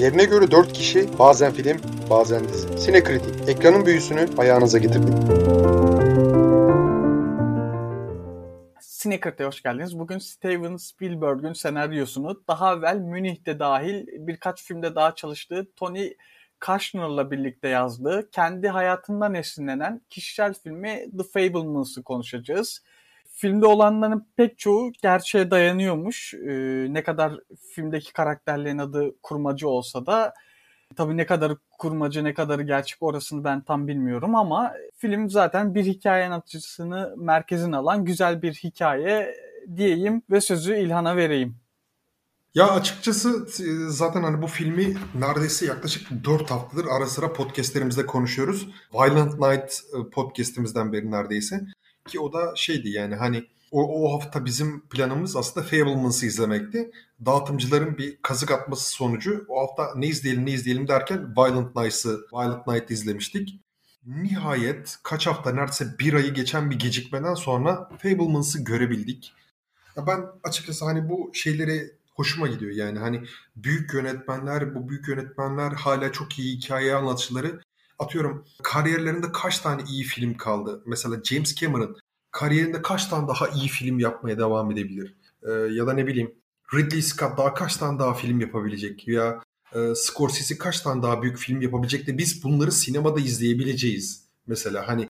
Yerine göre 4 kişi bazen film, bazen dizi. Sinekritik, ekranın büyüsünü ayağınıza getirdik. Sinekrit'e hoş geldiniz. Bugün Steven Spielberg'ün senaryosunu daha evvel Münih'te dahil birkaç filmde daha çalıştığı Tony Kushner'la birlikte yazdığı, kendi hayatından esinlenen kişisel filmi The Fabelmans'ı konuşacağız. Filmde olanların pek çoğu gerçeğe dayanıyormuş. Ee, ne kadar filmdeki karakterlerin adı kurmacı olsa da tabii ne kadar kurmacı ne kadar gerçek orasını ben tam bilmiyorum ama film zaten bir hikaye anlatıcısını merkezine alan güzel bir hikaye diyeyim ve sözü İlhan'a vereyim. Ya açıkçası e, zaten hani bu filmi neredeyse yaklaşık 4 haftadır ara sıra podcastlerimizde konuşuyoruz. Violent Night e, podcastimizden beri neredeyse. Ki o da şeydi yani hani o, o hafta bizim planımız aslında Fablemans'ı izlemekti. Dağıtımcıların bir kazık atması sonucu o hafta ne izleyelim ne izleyelim derken Violent Night'ı Violent Night izlemiştik. Nihayet kaç hafta neredeyse bir ayı geçen bir gecikmeden sonra Fablemans'ı görebildik. Ya ben açıkçası hani bu şeyleri hoşuma gidiyor yani hani büyük yönetmenler bu büyük yönetmenler hala çok iyi hikaye anlatıcıları atıyorum kariyerlerinde kaç tane iyi film kaldı mesela James Cameron kariyerinde kaç tane daha iyi film yapmaya devam edebilir ee, ya da ne bileyim Ridley Scott daha kaç tane daha film yapabilecek ya e, Scorsese kaç tane daha büyük film yapabilecek de biz bunları sinemada izleyebileceğiz mesela hani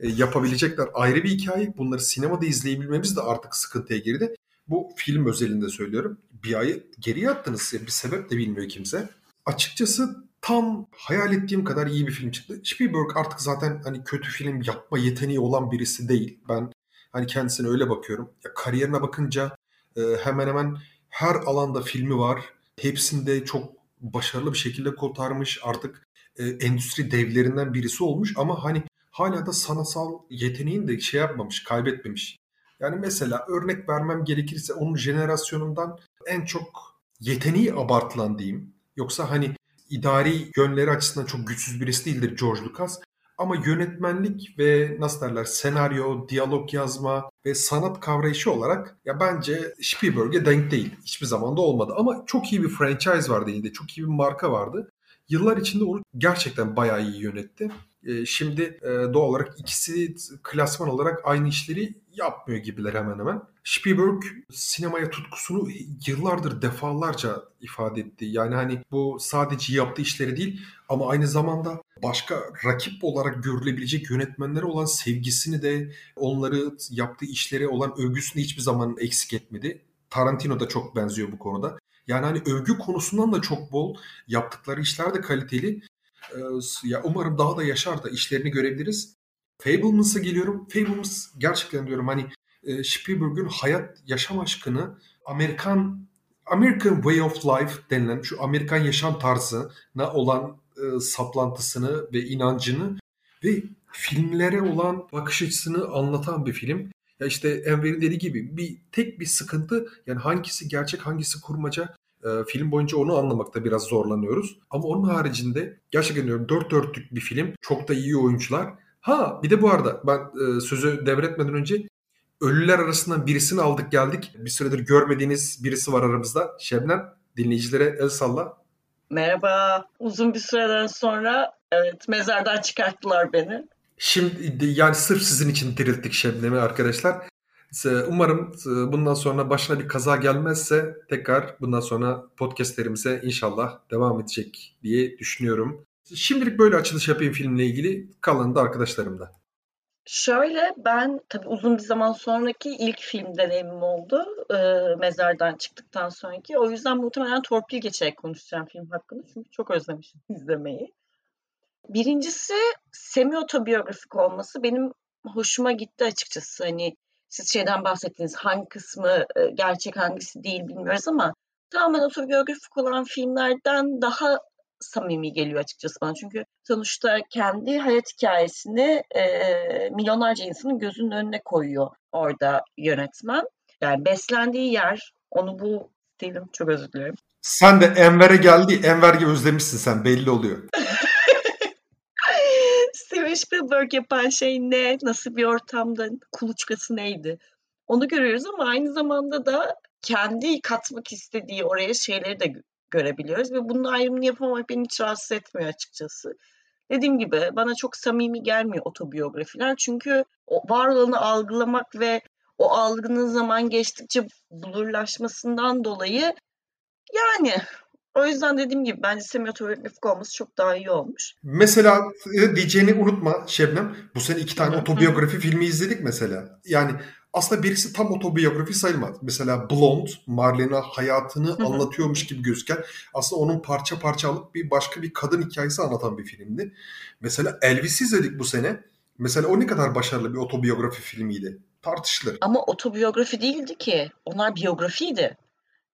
e, yapabilecekler ayrı bir hikaye bunları sinemada izleyebilmemiz de artık sıkıntıya girdi bu film özelinde söylüyorum. Bir ayı geriye attınız. Bir sebep de bilmiyor kimse. Açıkçası tam hayal ettiğim kadar iyi bir film çıktı. Spielberg artık zaten hani kötü film yapma yeteneği olan birisi değil. Ben hani kendisine öyle bakıyorum. Ya kariyerine bakınca e, hemen hemen her alanda filmi var. Hepsinde çok başarılı bir şekilde kotarmış. Artık e, endüstri devlerinden birisi olmuş ama hani hala da sanatsal yeteneğini de şey yapmamış, kaybetmemiş. Yani mesela örnek vermem gerekirse onun jenerasyonundan en çok yeteneği abartılan diyeyim. Yoksa hani idari yönleri açısından çok güçsüz birisi değildir George Lucas. Ama yönetmenlik ve nasıl derler senaryo, diyalog yazma ve sanat kavrayışı olarak ya bence Spielberg'e denk değil. Hiçbir zaman da olmadı. Ama çok iyi bir franchise vardı elinde. Çok iyi bir marka vardı. Yıllar içinde onu gerçekten bayağı iyi yönetti. Ee, şimdi e, doğal olarak ikisi klasman olarak aynı işleri yapmıyor gibiler hemen hemen. Spielberg sinemaya tutkusunu yıllardır defalarca ifade etti. Yani hani bu sadece yaptığı işleri değil ama aynı zamanda başka rakip olarak görülebilecek yönetmenlere olan sevgisini de onları yaptığı işlere olan övgüsünü hiçbir zaman eksik etmedi. Tarantino da çok benziyor bu konuda. Yani hani övgü konusundan da çok bol, yaptıkları işler de kaliteli. Ee, ya umarım daha da yaşar da işlerini görebiliriz. Fablemans'a geliyorum. Fablemans gerçekten diyorum hani e, Spielberg'ün hayat yaşam aşkını Amerikan American Way of Life denilen şu Amerikan yaşam tarzına olan e, saplantısını ve inancını ve filmlere olan bakış açısını anlatan bir film. Ya işte Enver'in dediği gibi bir tek bir sıkıntı yani hangisi gerçek hangisi kurmaca e, film boyunca onu anlamakta biraz zorlanıyoruz. Ama onun haricinde gerçekten diyorum dört dörtlük bir film. Çok da iyi oyuncular. Ha bir de bu arada ben e, sözü devretmeden önce ölüler arasından birisini aldık geldik. Bir süredir görmediğiniz birisi var aramızda. Şebnem dinleyicilere el salla. Merhaba. Uzun bir süreden sonra evet mezardan çıkarttılar beni. Şimdi yani sırf sizin için dirilttik Şebnem'i arkadaşlar. Umarım e, bundan sonra başına bir kaza gelmezse tekrar bundan sonra podcastlerimize inşallah devam edecek diye düşünüyorum. Şimdilik böyle açılış yapayım filmle ilgili. Kalanı da arkadaşlarımda. Şöyle ben tabii uzun bir zaman sonraki ilk film deneyimim oldu. E, mezardan çıktıktan sonraki. O yüzden muhtemelen torpil geçerek konuşacağım film hakkında. Çünkü çok özlemişim izlemeyi. Birincisi semi otobiyografik olması benim hoşuma gitti açıkçası. Hani siz şeyden bahsettiniz hangi kısmı gerçek hangisi değil bilmiyoruz ama tamamen otobiyografik olan filmlerden daha samimi geliyor açıkçası bana. Çünkü sonuçta kendi hayat hikayesini e, milyonlarca insanın gözünün önüne koyuyor orada yönetmen. Yani beslendiği yer, onu bu değilim çok özür dilerim. Sen de Enver'e geldi. Enver gibi özlemişsin sen belli oluyor. Spielberg yapan şey ne? Nasıl bir ortamda? Kuluçkası neydi? Onu görüyoruz ama aynı zamanda da kendi katmak istediği oraya şeyleri de görebiliyoruz ve bunun ayrımını yapamamak beni hiç rahatsız etmiyor açıkçası. Dediğim gibi bana çok samimi gelmiyor otobiyografiler çünkü o var olanı algılamak ve o algının zaman geçtikçe bulurlaşmasından dolayı yani o yüzden dediğim gibi bence semi otobiyografik olması çok daha iyi olmuş. Mesela e, diyeceğini unutma Şebnem. Bu sene iki tane otobiyografi filmi izledik mesela. Yani aslında birisi tam otobiyografi sayılmaz. Mesela Blonde, Marlena hayatını anlatıyormuş gibi gözüken aslında onun parça parça alıp bir başka bir kadın hikayesi anlatan bir filmdi. Mesela Elvis izledik bu sene. Mesela o ne kadar başarılı bir otobiyografi filmiydi. Tartışılır. Ama otobiyografi değildi ki. Onlar biyografiydi.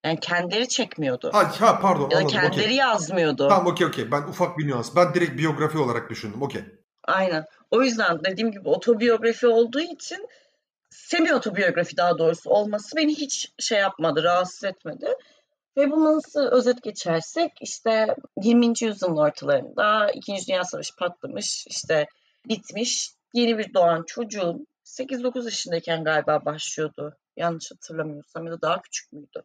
Yani kendileri çekmiyordu. Ha, ha pardon Ya da anladım. kendileri okey. yazmıyordu. Tamam okey okey. Ben ufak bir nüans. Ben direkt biyografi olarak düşündüm. Okey. Aynen. O yüzden dediğim gibi otobiyografi olduğu için semi otobiyografi daha doğrusu olması beni hiç şey yapmadı, rahatsız etmedi. Ve bunu nasıl özet geçersek işte 20. yüzyılın ortalarında 2. Dünya Savaşı patlamış, işte bitmiş. Yeni bir doğan çocuğun 8-9 yaşındayken galiba başlıyordu. Yanlış hatırlamıyorsam ya da daha küçük müydü?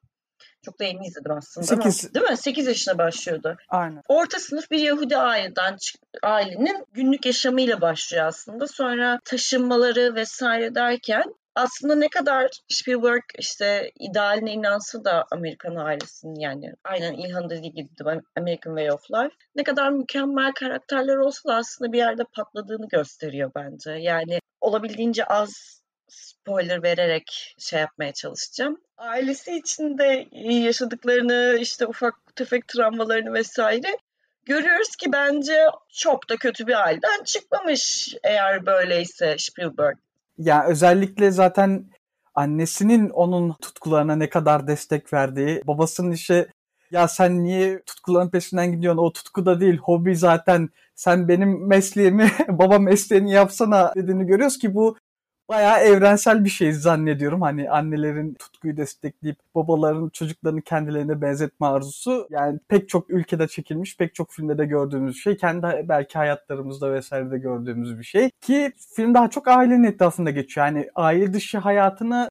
Çok da yeni izledim aslında Sekiz. ama değil mi? 8 yaşına başlıyordu Aynen. orta sınıf bir Yahudi aileden ailenin günlük yaşamıyla başlıyor aslında. Sonra taşınmaları vesaire derken aslında ne kadar Spielberg işte idealine inansa da Amerikan ailesinin yani aynen İlhan dediği gibi American Way of Life ne kadar mükemmel karakterler olsa da aslında bir yerde patladığını gösteriyor bence. Yani olabildiğince az spoiler vererek şey yapmaya çalışacağım. Ailesi içinde yaşadıklarını işte ufak tefek travmalarını vesaire görüyoruz ki bence çok da kötü bir aileden çıkmamış eğer böyleyse Spielberg. Ya özellikle zaten annesinin onun tutkularına ne kadar destek verdiği, babasının işe ya sen niye tutkuların peşinden gidiyorsun? O tutku da değil, hobi zaten. Sen benim mesleğimi, baba mesleğini yapsana dediğini görüyoruz ki bu bayağı evrensel bir şey zannediyorum. Hani annelerin tutkuyu destekleyip babaların çocuklarını kendilerine benzetme arzusu. Yani pek çok ülkede çekilmiş, pek çok filmde de gördüğümüz şey. Kendi belki hayatlarımızda vesairede gördüğümüz bir şey. Ki film daha çok ailenin etrafında geçiyor. Yani aile dışı hayatını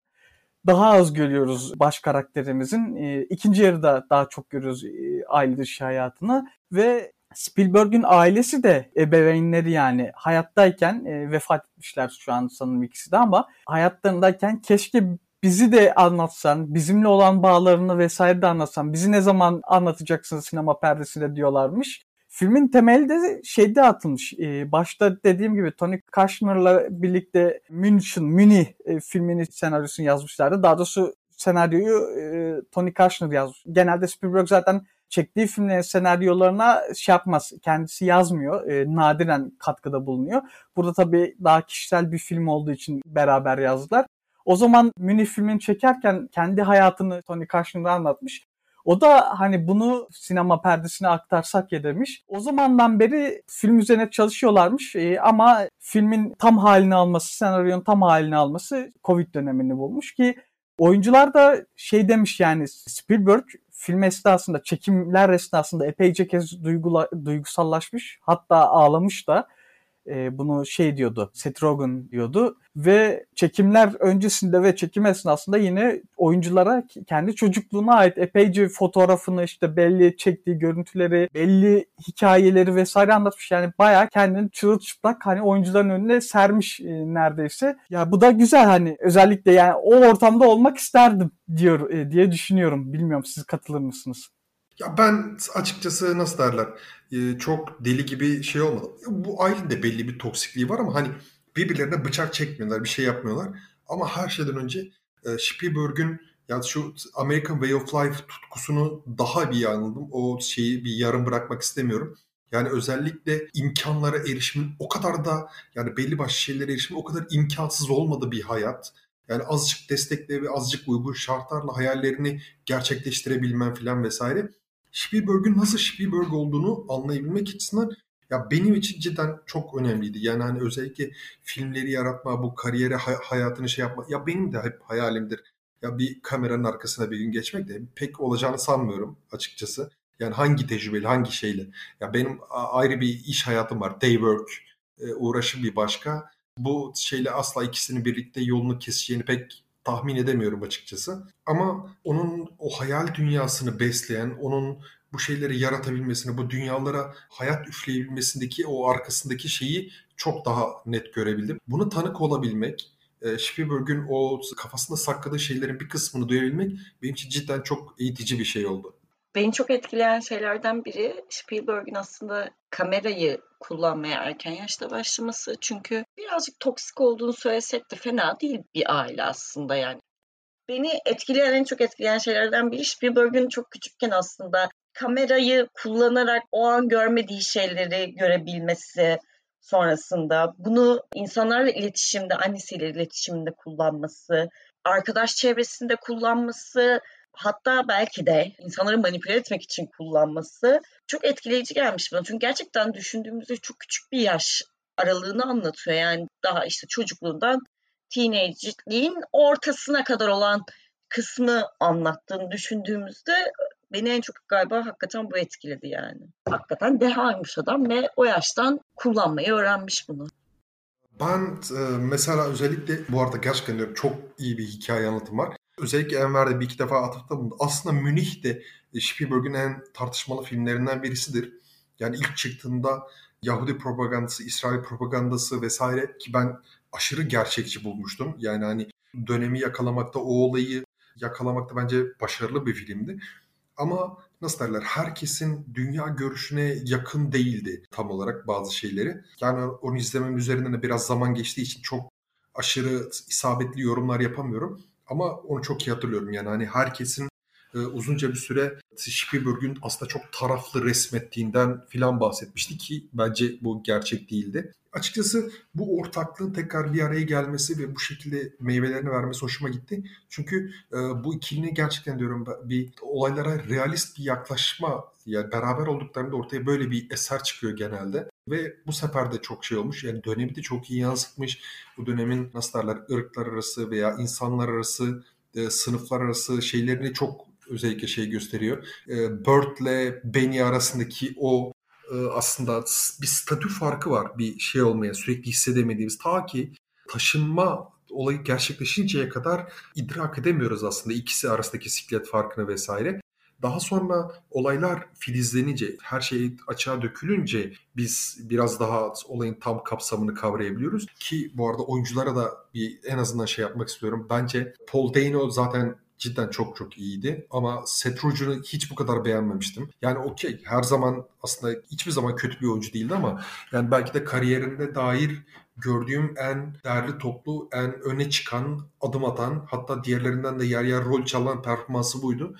daha az görüyoruz baş karakterimizin. E, ikinci yarıda daha çok görüyoruz e, aile dışı hayatını ve Spielberg'ün ailesi de ebeveynleri yani hayattayken e, vefat etmişler şu an sanırım ikisi de ama hayatlarındayken keşke bizi de anlatsan, bizimle olan bağlarını vesaire de anlatsan, bizi ne zaman anlatacaksın sinema perdesinde diyorlarmış. Filmin temeli de şeyde atılmış. Ee, başta dediğim gibi Tony Kushner'la birlikte München, Münih e, filmini senaryosunu yazmışlardı. Daha doğrusu senaryoyu e, Tony Kushner yazmış. Genelde Spielberg zaten çektiği filmlerin senaryolarına şey yapmaz. Kendisi yazmıyor. E, nadiren katkıda bulunuyor. Burada tabii daha kişisel bir film olduğu için beraber yazdılar. O zaman Münih filmini çekerken kendi hayatını Tony Kushner'a anlatmış. O da hani bunu sinema perdesine aktarsak ya demiş. O zamandan beri film üzerine çalışıyorlarmış e, ama filmin tam halini alması, senaryonun tam halini alması Covid dönemini bulmuş ki oyuncular da şey demiş yani Spielberg film esnasında, çekimler esnasında epeyce kez duygula, duygusallaşmış. Hatta ağlamış da e, bunu şey diyordu, Seth Rogen diyordu ve çekimler öncesinde ve çekim esnasında yine oyunculara kendi çocukluğuna ait epeyce fotoğrafını işte belli çektiği görüntüleri, belli hikayeleri vesaire anlatmış. Yani bayağı kendini çırılçıplak hani oyuncuların önüne sermiş e, neredeyse. Ya bu da güzel hani özellikle yani o ortamda olmak isterdim diyor e, diye düşünüyorum. Bilmiyorum siz katılır mısınız? Ya ben açıkçası nasıl derler e, çok deli gibi şey olmadı. Bu ailenin de belli bir toksikliği var ama hani birbirlerine bıçak çekmiyorlar, bir şey yapmıyorlar. Ama her şeyden önce e, Spielberg'ün yani şu American Way of Life tutkusunu daha bir anladım. O şeyi bir yarım bırakmak istemiyorum. Yani özellikle imkanlara erişimin o kadar da yani belli başlı şeylere erişimin o kadar imkansız olmadı bir hayat. Yani azıcık destekle ve azıcık uygun şartlarla hayallerini gerçekleştirebilmen falan vesaire. Spielberg'ün nasıl Spielberg olduğunu anlayabilmek açısından ya benim için cidden çok önemliydi. Yani hani özellikle filmleri yaratma, bu kariyere hayatını şey yapma. Ya benim de hep hayalimdir. Ya bir kameranın arkasına bir gün geçmek de pek olacağını sanmıyorum açıkçası. Yani hangi tecrübeli, hangi şeyle. Ya benim ayrı bir iş hayatım var. Day work, uğraşım bir başka. Bu şeyle asla ikisini birlikte yolunu keseceğini pek tahmin edemiyorum açıkçası. Ama onun o hayal dünyasını besleyen, onun bu şeyleri yaratabilmesini, bu dünyalara hayat üfleyebilmesindeki o arkasındaki şeyi çok daha net görebildim. Bunu tanık olabilmek, e, Spielberg'ün o kafasında sakladığı şeylerin bir kısmını duyabilmek benim için cidden çok eğitici bir şey oldu. Beni çok etkileyen şeylerden biri Spielberg'in aslında kamerayı kullanmaya erken yaşta başlaması. Çünkü birazcık toksik olduğunu söylesek de fena değil bir aile aslında yani. Beni etkileyen, en çok etkileyen şeylerden biri Spielberg'in çok küçükken aslında kamerayı kullanarak o an görmediği şeyleri görebilmesi sonrasında. Bunu insanlarla iletişimde, annesiyle iletişimde kullanması, arkadaş çevresinde kullanması, hatta belki de insanları manipüle etmek için kullanması çok etkileyici gelmiş bana. Çünkü gerçekten düşündüğümüzde çok küçük bir yaş aralığını anlatıyor. Yani daha işte çocukluğundan teenage'liğin ortasına kadar olan kısmı anlattığını düşündüğümüzde beni en çok galiba hakikaten bu etkiledi yani. Hakikaten dehaymış adam ve o yaştan kullanmayı öğrenmiş bunu. Ben e, mesela özellikle bu arada gerçekten çok iyi bir hikaye anlatım var. Özellikle Enver'de bir iki defa atıfta bulundu. Aslında Münih de e, Spielberg'in en tartışmalı filmlerinden birisidir. Yani ilk çıktığında Yahudi propagandası, İsrail propagandası vesaire ki ben aşırı gerçekçi bulmuştum. Yani hani dönemi yakalamakta, o olayı yakalamakta bence başarılı bir filmdi. Ama nasıl derler herkesin dünya görüşüne yakın değildi tam olarak bazı şeyleri. Yani onu izlemem üzerinden de biraz zaman geçtiği için çok aşırı isabetli yorumlar yapamıyorum. Ama onu çok iyi hatırlıyorum. Yani hani herkesin uzunca bir süre Spielberg'ün aslında çok taraflı resmettiğinden filan bahsetmişti ki bence bu gerçek değildi. Açıkçası bu ortaklığın tekrar bir araya gelmesi ve bu şekilde meyvelerini vermesi hoşuma gitti. Çünkü e, bu ikilini gerçekten diyorum bir olaylara realist bir yaklaşma yani beraber olduklarında ortaya böyle bir eser çıkıyor genelde. Ve bu sefer de çok şey olmuş. Yani dönemi de çok iyi yansıtmış. Bu dönemin nasıl derler ırklar arası veya insanlar arası, e, sınıflar arası şeylerini çok özellikle şey gösteriyor. E, Bird'le Benny arasındaki o e, aslında bir statü farkı var bir şey olmaya sürekli hissedemediğimiz. Ta ki taşınma olayı gerçekleşinceye kadar idrak edemiyoruz aslında ikisi arasındaki siklet farkını vesaire. Daha sonra olaylar filizlenince, her şey açığa dökülünce biz biraz daha olayın tam kapsamını kavrayabiliyoruz. Ki bu arada oyunculara da bir en azından şey yapmak istiyorum. Bence Paul Dano zaten cidden çok çok iyiydi. Ama Seth Rogen'ı hiç bu kadar beğenmemiştim. Yani okey her zaman aslında hiçbir zaman kötü bir oyuncu değildi ama yani belki de kariyerinde dair gördüğüm en değerli toplu, en öne çıkan, adım atan hatta diğerlerinden de yer yer rol çalan performansı buydu.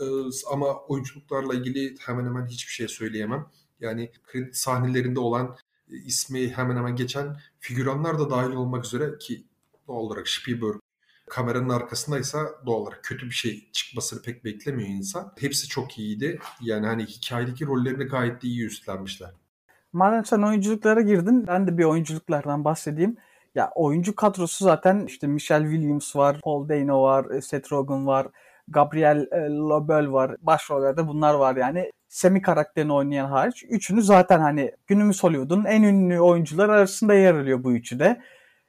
Ee, ama oyunculuklarla ilgili hemen hemen hiçbir şey söyleyemem. Yani kredi sahnelerinde olan e, ismi hemen hemen geçen figüranlar da dahil olmak üzere ki doğal olarak Spielberg kameranın arkasındaysa doğal olarak kötü bir şey çıkmasını pek beklemiyor insan. Hepsi çok iyiydi. Yani hani hikayedeki rollerini gayet de iyi üstlenmişler. Madem sen oyunculuklara girdin ben de bir oyunculuklardan bahsedeyim. Ya oyuncu kadrosu zaten işte Michelle Williams var, Paul Dano var, Seth Rogen var, Gabriel e, Lobel var. Başrollerde bunlar var yani. Semi karakterini oynayan hariç. Üçünü zaten hani günümüz Hollywood'un en ünlü oyuncular arasında yer alıyor bu üçü de.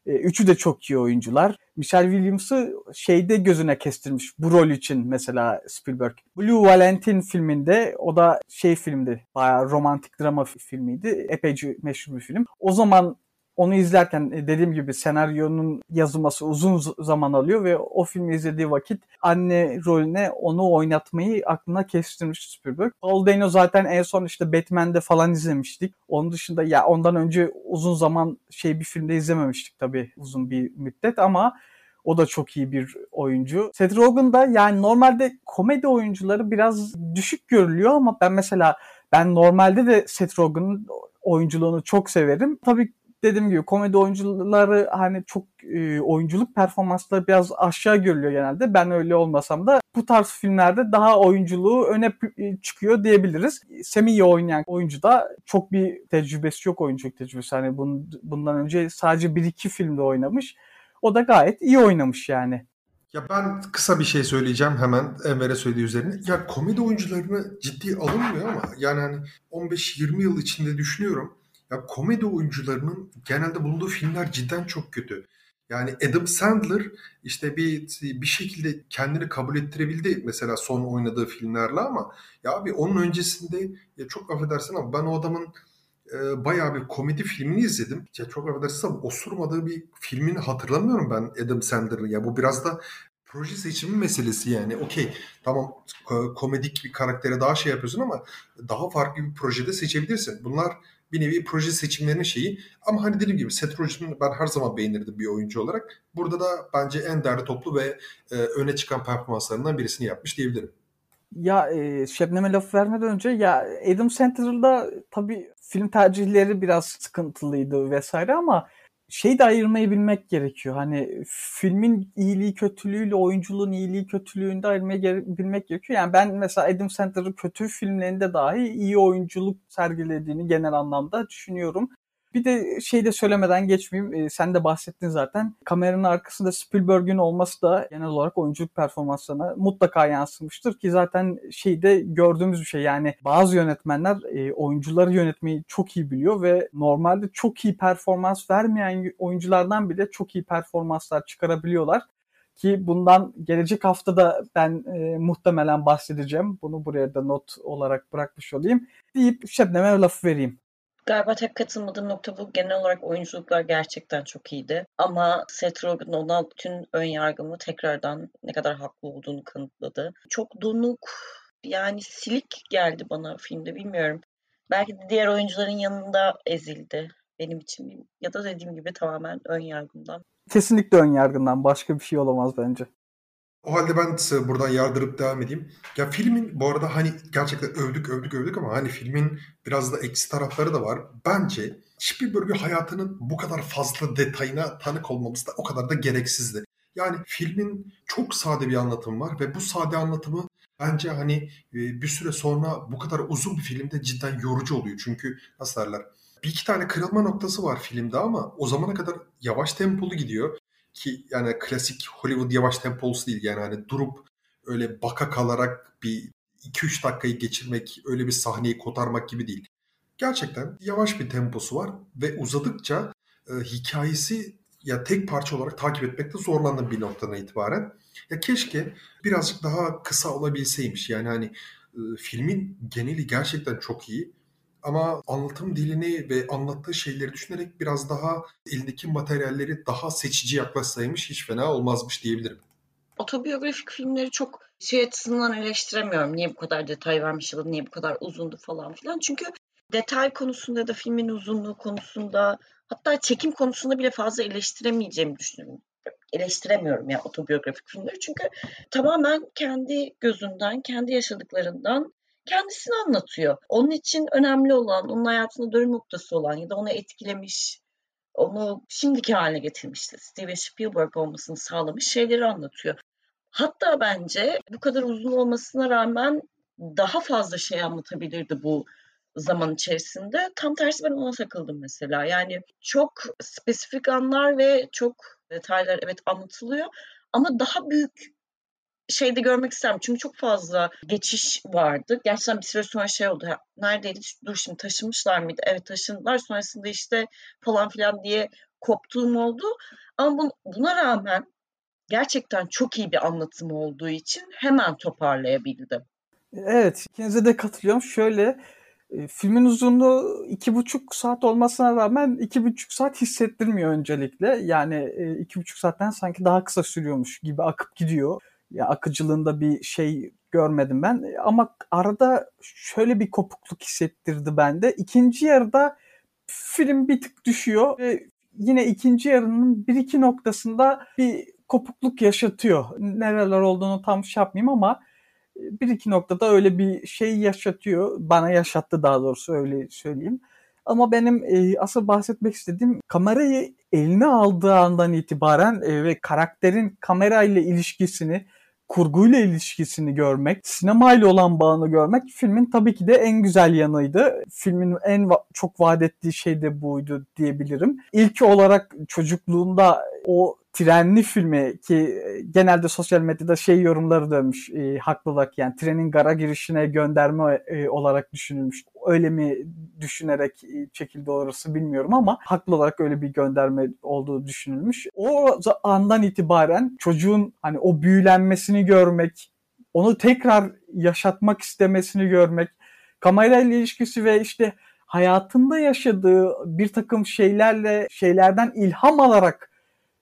E, üçü de çok iyi oyuncular. Michelle Williams'ı şeyde gözüne kestirmiş bu rol için mesela Spielberg. Blue Valentine filminde o da şey filmdi bayağı romantik drama filmiydi. Epeyce meşhur bir film. O zaman onu izlerken e, dediğim gibi senaryonun yazılması uzun zaman alıyor ve o filmi izlediği vakit anne rolüne onu oynatmayı aklına kestirmiş Spielberg. Paul Dano zaten en son işte Batman'de falan izlemiştik. Onun dışında ya ondan önce uzun zaman şey bir filmde izlememiştik tabii uzun bir müddet ama o da çok iyi bir oyuncu. Seth Rogen da yani normalde komedi oyuncuları biraz düşük görülüyor ama ben mesela ben normalde de Seth Rogen'ın oyunculuğunu çok severim. Tabii dediğim gibi komedi oyuncuları hani çok e, oyunculuk performansları biraz aşağı görülüyor genelde. Ben öyle olmasam da bu tarz filmlerde daha oyunculuğu öne e, çıkıyor diyebiliriz. Semi'yi oynayan oyuncu da çok bir tecrübesi yok oyunculuk tecrübesi. Hani bunun, bundan önce sadece bir iki filmde oynamış. O da gayet iyi oynamış yani. Ya ben kısa bir şey söyleyeceğim hemen Enver'e söylediği üzerine. Ya komedi oyuncularını ciddi alınmıyor ama yani hani 15-20 yıl içinde düşünüyorum ya komedi oyuncularının genelde bulunduğu filmler cidden çok kötü. Yani Adam Sandler işte bir bir şekilde kendini kabul ettirebildi mesela son oynadığı filmlerle ama ya abi onun öncesinde ya çok affedersin ama ben o adamın e, bayağı bir komedi filmini izledim. Ya çok affedersin ama osurmadığı bir filmini hatırlamıyorum ben Adam Sandler'ın. Ya bu biraz da proje seçimi meselesi yani. Okey tamam komedik bir karaktere daha şey yapıyorsun ama daha farklı bir projede seçebilirsin. Bunlar bir nevi proje seçimlerinin şeyi. Ama hani dediğim gibi Seth Rogen'ı ben her zaman beğenirdim bir oyuncu olarak. Burada da bence en değerli toplu ve e, öne çıkan performanslarından birisini yapmış diyebilirim. Ya e, Şebnem'e laf vermeden önce ya Adam Sandler'da tabii film tercihleri biraz sıkıntılıydı vesaire ama şey de ayırmayı bilmek gerekiyor. Hani filmin iyiliği kötülüğüyle oyunculuğun iyiliği kötülüğünde ayırmayı bilmek gerekiyor. Yani ben mesela Adam Sandler'ın kötü filmlerinde dahi iyi oyunculuk sergilediğini genel anlamda düşünüyorum. Bir de şey de söylemeden geçmeyeyim. E, sen de bahsettin zaten. Kameranın arkasında Spielberg'ün olması da genel olarak oyunculuk performanslarına mutlaka yansımıştır ki zaten şeyde gördüğümüz bir şey. Yani bazı yönetmenler e, oyuncuları yönetmeyi çok iyi biliyor ve normalde çok iyi performans vermeyen oyunculardan bile çok iyi performanslar çıkarabiliyorlar ki bundan gelecek hafta da ben e, muhtemelen bahsedeceğim. Bunu buraya da not olarak bırakmış olayım. Deyip Şebnem'e lafı vereyim. Galiba tek katılmadığım nokta bu. Genel olarak oyunculuklar gerçekten çok iyiydi. Ama Seth Rogen ona bütün ön yargımı tekrardan ne kadar haklı olduğunu kanıtladı. Çok donuk, yani silik geldi bana filmde bilmiyorum. Belki de diğer oyuncuların yanında ezildi benim için. Ya da dediğim gibi tamamen ön yargımdan. Kesinlikle ön yargından. Başka bir şey olamaz bence. O halde ben size buradan yardırıp devam edeyim. Ya filmin bu arada hani gerçekten övdük övdük övdük ama hani filmin biraz da eksi tarafları da var. Bence Spielberg'ün hayatının bu kadar fazla detayına tanık olmamız da o kadar da gereksizdi. Yani filmin çok sade bir anlatımı var ve bu sade anlatımı bence hani e, bir süre sonra bu kadar uzun bir filmde cidden yorucu oluyor. Çünkü nasıl derler bir iki tane kırılma noktası var filmde ama o zamana kadar yavaş tempolu gidiyor ki yani klasik Hollywood yavaş tempolusu değil yani hani durup öyle baka kalarak bir 2-3 dakikayı geçirmek, öyle bir sahneyi kotarmak gibi değil. Gerçekten yavaş bir temposu var ve uzadıkça e, hikayesi ya tek parça olarak takip etmekte zorlandım bir noktadan itibaren. Ya keşke birazcık daha kısa olabilseymiş. Yani hani e, filmin geneli gerçekten çok iyi ama anlatım dilini ve anlattığı şeyleri düşünerek biraz daha elindeki materyalleri daha seçici yaklaşsaymış hiç fena olmazmış diyebilirim. Otobiyografik filmleri çok şey açısından eleştiremiyorum. Niye bu kadar detay vermiş ya da niye bu kadar uzundu falan filan. Çünkü detay konusunda da filmin uzunluğu konusunda hatta çekim konusunda bile fazla eleştiremeyeceğimi düşünüyorum. Eleştiremiyorum ya otobiyografik filmleri. Çünkü tamamen kendi gözünden, kendi yaşadıklarından kendisini anlatıyor. Onun için önemli olan, onun hayatında dönüm noktası olan ya da onu etkilemiş, onu şimdiki haline getirmişti. Steven Spielberg olmasını sağlamış şeyleri anlatıyor. Hatta bence bu kadar uzun olmasına rağmen daha fazla şey anlatabilirdi bu zaman içerisinde. Tam tersi ben ona takıldım mesela. Yani çok spesifik anlar ve çok detaylar evet anlatılıyor ama daha büyük şeyde görmek isterim. Çünkü çok fazla geçiş vardı. Gerçekten bir süre sonra şey oldu. Neredeydi? Dur şimdi taşınmışlar mıydı? Evet taşındılar. Sonrasında işte falan filan diye koptuğum oldu. Ama buna rağmen gerçekten çok iyi bir anlatım olduğu için hemen toparlayabildim. Evet, ikinize de katılıyorum. Şöyle, e, filmin uzunluğu iki buçuk saat olmasına rağmen iki buçuk saat hissettirmiyor öncelikle. Yani e, iki buçuk saatten sanki daha kısa sürüyormuş gibi akıp gidiyor ya akıcılığında bir şey görmedim ben. Ama arada şöyle bir kopukluk hissettirdi bende. İkinci yarıda film bir tık düşüyor ve yine ikinci yarının bir iki noktasında bir kopukluk yaşatıyor. Nereler olduğunu tam şey yapmayayım ama bir iki noktada öyle bir şey yaşatıyor. Bana yaşattı daha doğrusu öyle söyleyeyim. Ama benim e, asıl bahsetmek istediğim kamerayı eline aldığı andan itibaren e, ve karakterin kamerayla ilişkisini kurguyla ilişkisini görmek, sinemayla olan bağını görmek filmin tabii ki de en güzel yanıydı. Filmin en va- çok vaat ettiği şey de buydu diyebilirim. İlk olarak çocukluğunda o trenli filmi ki genelde sosyal medyada şey yorumları dönmüş e, haklı olarak yani trenin gara girişine gönderme e, olarak düşünülmüş. Öyle mi düşünerek çekildi orası bilmiyorum ama haklı olarak öyle bir gönderme olduğu düşünülmüş. O andan itibaren çocuğun hani o büyülenmesini görmek, onu tekrar yaşatmak istemesini görmek, kamerayla ilişkisi ve işte hayatında yaşadığı bir takım şeylerle şeylerden ilham alarak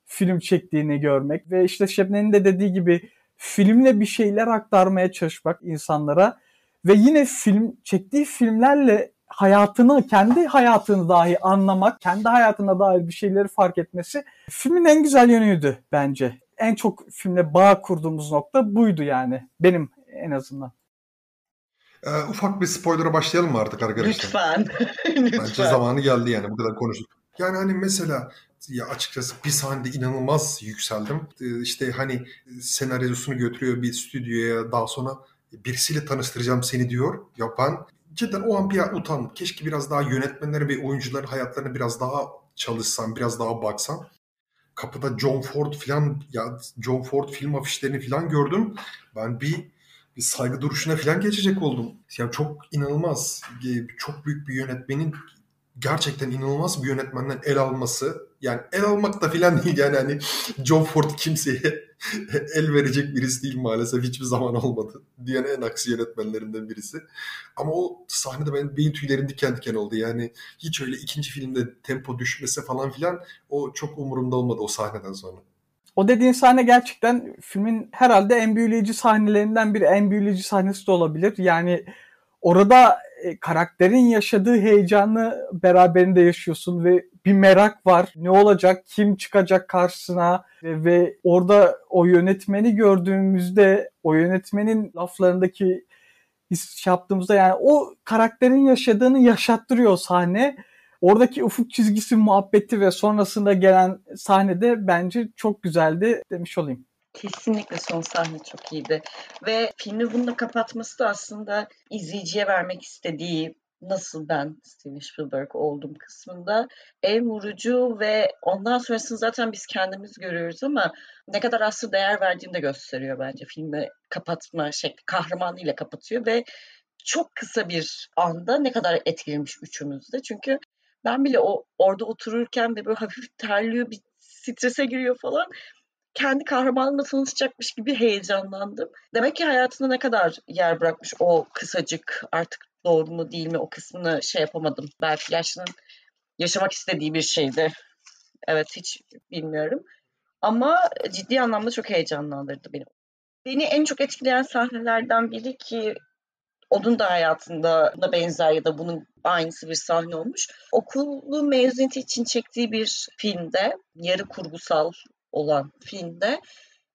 film çektiğini görmek ve işte Şebnem'in de dediği gibi filmle bir şeyler aktarmaya çalışmak insanlara ve yine film çektiği filmlerle hayatını, kendi hayatını dahi anlamak, kendi hayatına dair bir şeyleri fark etmesi filmin en güzel yönüydü bence. En çok filmle bağ kurduğumuz nokta buydu yani. Benim en azından. Ee, ufak bir spoiler'a başlayalım mı artık arkadaşlar? Lütfen. Lütfen. Bence zamanı geldi yani bu kadar konuştuk. Yani hani mesela ya açıkçası bir sahnede inanılmaz yükseldim. Ee, işte hani senaryosunu götürüyor bir stüdyoya daha sonra birisiyle tanıştıracağım seni diyor. Ya ben cidden o an bir utandım. Keşke biraz daha yönetmenlerin ve oyuncuların hayatlarına biraz daha çalışsam, biraz daha baksam. Kapıda John Ford falan ya John Ford film afişlerini falan gördüm. Ben bir bir saygı duruşuna falan geçecek oldum. Ya çok inanılmaz. Çok büyük bir yönetmenin gerçekten inanılmaz bir yönetmenden el alması yani el almak da filan değil yani hani John Ford kimseye el verecek birisi değil maalesef hiçbir zaman olmadı. Diyen en aksi yönetmenlerinden birisi. Ama o sahnede benim beyin tüylerim diken diken oldu. Yani hiç öyle ikinci filmde tempo düşmese falan filan o çok umurumda olmadı o sahneden sonra. O dediğin sahne gerçekten filmin herhalde en büyüleyici sahnelerinden biri. En büyüleyici sahnesi de olabilir. Yani orada e, karakterin yaşadığı heyecanı beraberinde yaşıyorsun ve bir merak var. Ne olacak? Kim çıkacak karşısına? Ve, ve orada o yönetmeni gördüğümüzde o yönetmenin laflarındaki his yaptığımızda yani o karakterin yaşadığını yaşattırıyor sahne. Oradaki ufuk çizgisi muhabbeti ve sonrasında gelen sahnede bence çok güzeldi demiş olayım. Kesinlikle son sahne çok iyiydi. Ve filmi bununla kapatması da aslında izleyiciye vermek istediği nasıl ben Steven Spielberg oldum kısmında en vurucu ve ondan sonrasını zaten biz kendimiz görüyoruz ama ne kadar aslı değer verdiğini de gösteriyor bence filmi kapatma şekli kahramanıyla kapatıyor ve çok kısa bir anda ne kadar etkilemiş üçümüzde. Çünkü ben bile o orada otururken ve böyle hafif terliyor bir strese giriyor falan kendi kahramanımla tanışacakmış gibi heyecanlandım. Demek ki hayatında ne kadar yer bırakmış o kısacık artık doğru mu değil mi o kısmını şey yapamadım. Belki yaşının yaşamak istediği bir şeydi. Evet hiç bilmiyorum. Ama ciddi anlamda çok heyecanlandırdı beni. Beni en çok etkileyen sahnelerden biri ki onun da hayatında buna benzer ya da bunun aynısı bir sahne olmuş. Okulu mezuniyeti için çektiği bir filmde yarı kurgusal olan filmde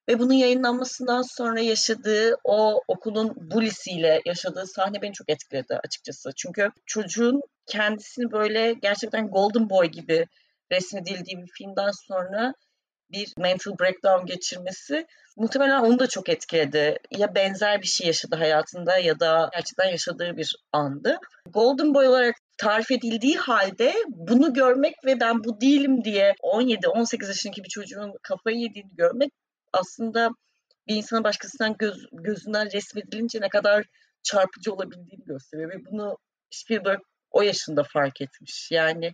ve bunun yayınlanmasından sonra yaşadığı o okulun bulisiyle yaşadığı sahne beni çok etkiledi açıkçası. Çünkü çocuğun kendisini böyle gerçekten golden boy gibi resmedildiği bir filmden sonra bir mental breakdown geçirmesi muhtemelen onu da çok etkiledi. Ya benzer bir şey yaşadı hayatında ya da gerçekten yaşadığı bir andı. Golden Boy olarak tarif edildiği halde bunu görmek ve ben bu değilim diye 17-18 yaşındaki bir çocuğun kafayı yediğini görmek aslında bir insanın başkasından göz, gözünden resmedilince ne kadar çarpıcı olabildiğini gösteriyor ve bunu Spielberg o yaşında fark etmiş. Yani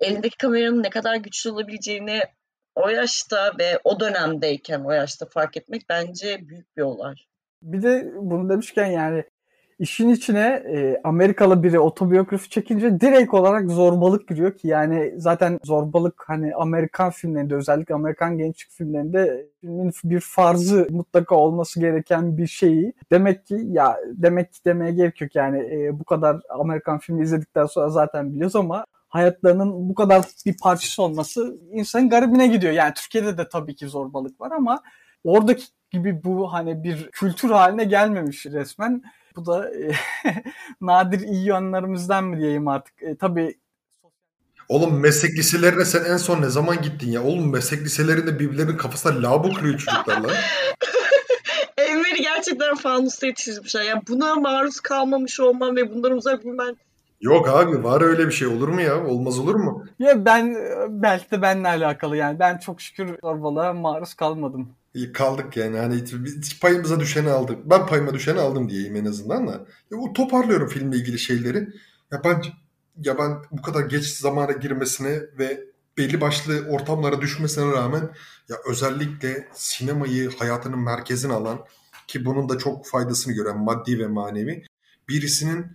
elindeki kameranın ne kadar güçlü olabileceğini o yaşta ve o dönemdeyken o yaşta fark etmek bence büyük bir olay. Bir de bunu demişken yani işin içine e, Amerikalı biri otobiyografi çekince direkt olarak zorbalık giriyor ki yani zaten zorbalık hani Amerikan filmlerinde özellikle Amerikan gençlik filmlerinde filmin bir farzı mutlaka olması gereken bir şeyi demek ki ya demek ki demeye gerek yok yani e, bu kadar Amerikan filmi izledikten sonra zaten biliyoruz ama hayatlarının bu kadar bir parçası olması insanın garibine gidiyor. Yani Türkiye'de de tabii ki zorbalık var ama oradaki gibi bu hani bir kültür haline gelmemiş resmen. Bu da e, nadir iyi yönlerimizden mi diyeyim artık. E, tabii Oğlum meslek liselerine sen en son ne zaman gittin ya? Oğlum meslek liselerinde birbirlerinin kafasına labo kırıyor çocuklar lan. Enver'i gerçekten fanusta yetiştirmişler. Yani buna maruz kalmamış olmam ve bundan uzak durman Yok abi var öyle bir şey olur mu ya? Olmaz olur mu? Ya ben belki de benimle alakalı yani. Ben çok şükür zorbalığa maruz kalmadım. İyi kaldık yani hani payımıza düşeni aldık. Ben payıma düşeni aldım diyeyim en azından da. Ya, toparlıyorum filmle ilgili şeyleri. Ya ben ya ben bu kadar geç zamana girmesine ve belli başlı ortamlara düşmesine rağmen ya özellikle sinemayı hayatının merkezine alan ki bunun da çok faydasını gören maddi ve manevi birisinin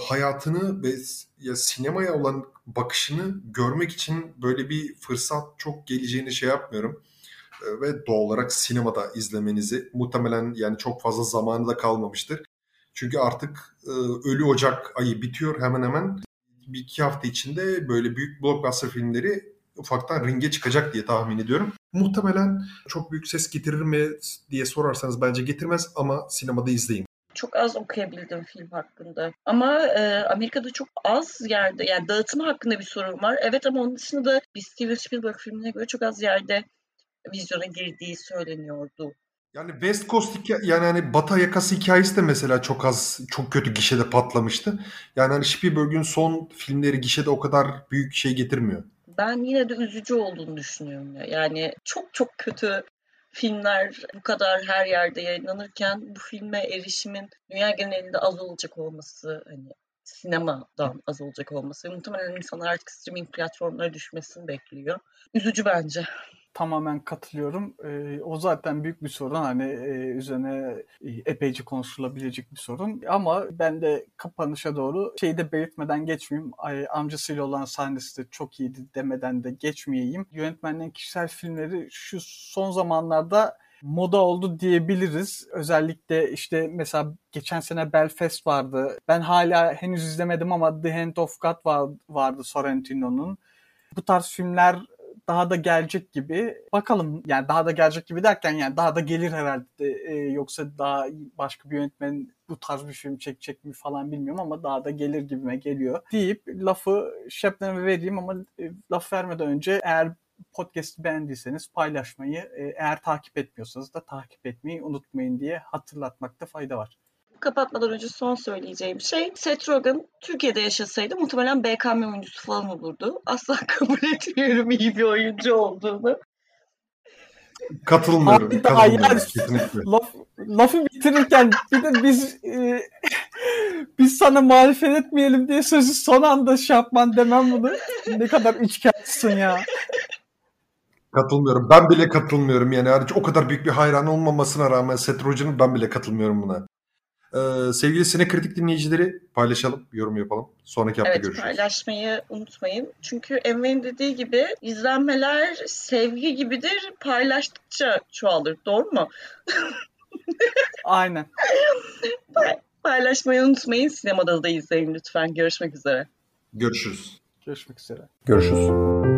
hayatını ve ya sinemaya olan bakışını görmek için böyle bir fırsat çok geleceğini şey yapmıyorum. E, ve doğal olarak sinemada izlemenizi muhtemelen yani çok fazla zamanı da kalmamıştır. Çünkü artık e, Ölü Ocak ayı bitiyor hemen hemen. Bir iki hafta içinde böyle büyük blockbuster filmleri ufaktan ringe çıkacak diye tahmin ediyorum. Muhtemelen çok büyük ses getirir mi diye sorarsanız bence getirmez ama sinemada izleyin. Çok az okuyabildim film hakkında. Ama e, Amerika'da çok az yerde yani dağıtımı hakkında bir sorun var. Evet ama onun dışında da bir Steven Spielberg filmine göre çok az yerde vizyona girdiği söyleniyordu. Yani West Coast yani hani Batı yakası hikayesi de mesela çok az çok kötü gişede patlamıştı. Yani hani Spielberg'ün son filmleri gişede o kadar büyük şey getirmiyor. Ben yine de üzücü olduğunu düşünüyorum ya. Yani çok çok kötü filmler bu kadar her yerde yayınlanırken bu filme erişimin dünya genelinde az olacak olması hani sinemadan az olacak olması muhtemelen insanlar artık streaming platformlara düşmesini bekliyor. Üzücü bence tamamen katılıyorum. E, o zaten büyük bir sorun. Hani e, üzerine e, epeyce konuşulabilecek bir sorun. Ama ben de kapanışa doğru şeyi de belirtmeden geçmeyeyim. Ay, amcasıyla olan sahnesi de çok iyiydi demeden de geçmeyeyim. Yönetmenlerin kişisel filmleri şu son zamanlarda moda oldu diyebiliriz. Özellikle işte mesela geçen sene Belfast vardı. Ben hala henüz izlemedim ama The Hand of God var, vardı Sorrentino'nun. Bu tarz filmler daha da gelecek gibi. Bakalım yani daha da gelecek gibi derken yani daha da gelir herhalde. Ee, yoksa daha başka bir yönetmen bu tarz bir film çekecek mi falan bilmiyorum ama daha da gelir gibime geliyor. Deyip lafı Şebnem'e vereyim ama e, laf vermeden önce eğer podcast'i beğendiyseniz paylaşmayı, e, eğer takip etmiyorsanız da takip etmeyi unutmayın diye hatırlatmakta fayda var kapatmadan önce son söyleyeceğim şey Seth Rogen Türkiye'de yaşasaydı muhtemelen BKM oyuncusu falan olurdu. Asla kabul etmiyorum iyi bir oyuncu olduğunu. Katılmıyorum. Abi daha yani, laf, lafı bitirirken bir de biz e, biz sana marifet etmeyelim diye sözü son anda şey yapman demem bunu. Ne kadar içkentsin ya. Katılmıyorum. Ben bile katılmıyorum yani. O kadar büyük bir hayran olmamasına rağmen Seth Rogen'ın ben bile katılmıyorum buna. Ee, sevgili Sine Kritik dinleyicileri paylaşalım, yorum yapalım. Sonraki hafta evet, görüşürüz. Evet paylaşmayı unutmayın. Çünkü Enver'in dediği gibi izlenmeler sevgi gibidir. Paylaştıkça çoğalır. Doğru mu? Aynen. paylaşmayı unutmayın. Sinemada da izleyin lütfen. Görüşmek üzere. Görüşürüz. Görüşmek üzere. Görüşürüz.